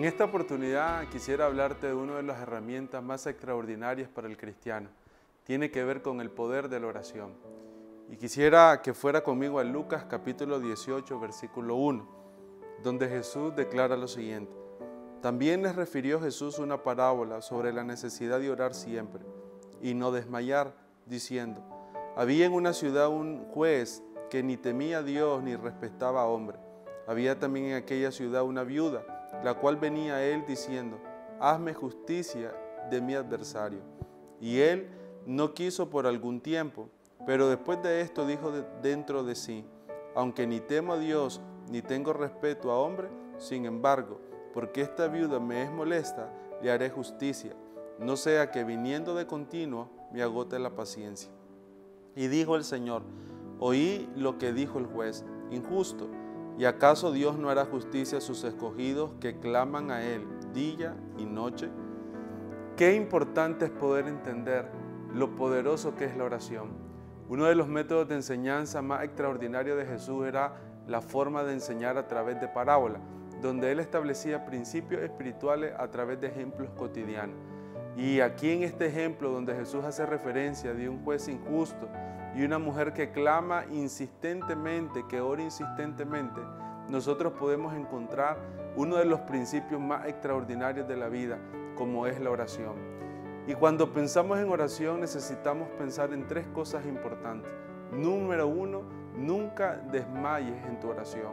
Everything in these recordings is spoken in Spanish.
En esta oportunidad quisiera hablarte de una de las herramientas más extraordinarias para el cristiano. Tiene que ver con el poder de la oración. Y quisiera que fuera conmigo a Lucas capítulo 18, versículo 1, donde Jesús declara lo siguiente. También les refirió Jesús una parábola sobre la necesidad de orar siempre y no desmayar, diciendo, había en una ciudad un juez que ni temía a Dios ni respetaba a hombre. Había también en aquella ciudad una viuda la cual venía a él diciendo, hazme justicia de mi adversario. Y él no quiso por algún tiempo, pero después de esto dijo dentro de sí, aunque ni temo a Dios ni tengo respeto a hombre, sin embargo, porque esta viuda me es molesta, le haré justicia, no sea que viniendo de continuo me agote la paciencia. Y dijo el Señor, oí lo que dijo el juez, injusto ¿Y acaso Dios no hará justicia a sus escogidos que claman a Él día y noche? Qué importante es poder entender lo poderoso que es la oración. Uno de los métodos de enseñanza más extraordinarios de Jesús era la forma de enseñar a través de parábola, donde Él establecía principios espirituales a través de ejemplos cotidianos. Y aquí en este ejemplo donde Jesús hace referencia de un juez injusto, y una mujer que clama insistentemente, que ora insistentemente, nosotros podemos encontrar uno de los principios más extraordinarios de la vida, como es la oración. Y cuando pensamos en oración necesitamos pensar en tres cosas importantes. Número uno, nunca desmayes en tu oración.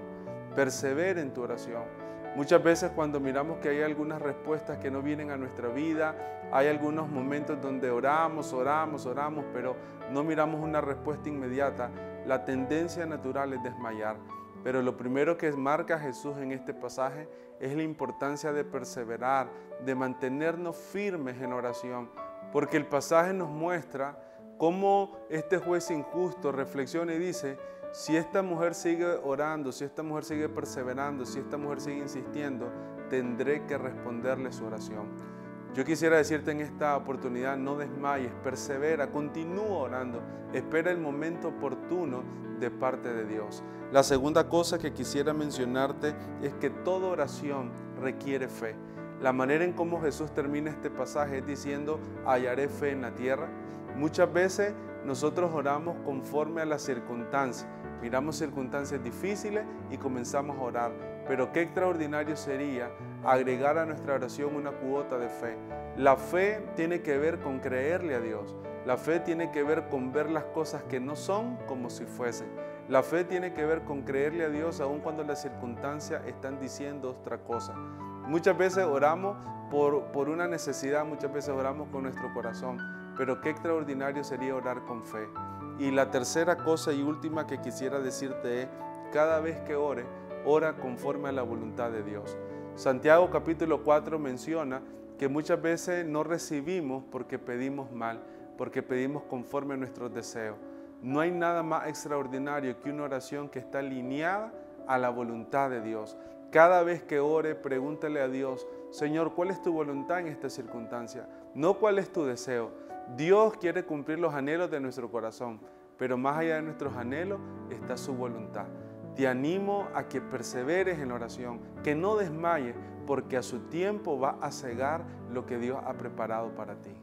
Persevera en tu oración. Muchas veces cuando miramos que hay algunas respuestas que no vienen a nuestra vida, hay algunos momentos donde oramos, oramos, oramos, pero no miramos una respuesta inmediata, la tendencia natural es desmayar. Pero lo primero que marca Jesús en este pasaje es la importancia de perseverar, de mantenernos firmes en oración, porque el pasaje nos muestra cómo este juez injusto reflexiona y dice, si esta mujer sigue orando, si esta mujer sigue perseverando, si esta mujer sigue insistiendo, tendré que responderle su oración. Yo quisiera decirte en esta oportunidad, no desmayes, persevera, continúa orando, espera el momento oportuno de parte de Dios. La segunda cosa que quisiera mencionarte es que toda oración requiere fe. La manera en cómo Jesús termina este pasaje es diciendo, hallaré fe en la tierra. Muchas veces nosotros oramos conforme a las circunstancias. Miramos circunstancias difíciles y comenzamos a orar. Pero qué extraordinario sería agregar a nuestra oración una cuota de fe. La fe tiene que ver con creerle a Dios. La fe tiene que ver con ver las cosas que no son como si fuesen. La fe tiene que ver con creerle a Dios aun cuando las circunstancias están diciendo otra cosa. Muchas veces oramos por, por una necesidad, muchas veces oramos con nuestro corazón, pero qué extraordinario sería orar con fe. Y la tercera cosa y última que quisiera decirte es, cada vez que ore, ora conforme a la voluntad de Dios. Santiago capítulo 4 menciona que muchas veces no recibimos porque pedimos mal, porque pedimos conforme a nuestros deseos. No hay nada más extraordinario que una oración que está alineada a la voluntad de Dios. Cada vez que ore, pregúntale a Dios, Señor, ¿cuál es tu voluntad en esta circunstancia? No cuál es tu deseo. Dios quiere cumplir los anhelos de nuestro corazón, pero más allá de nuestros anhelos está su voluntad. Te animo a que perseveres en la oración, que no desmayes, porque a su tiempo va a cegar lo que Dios ha preparado para ti.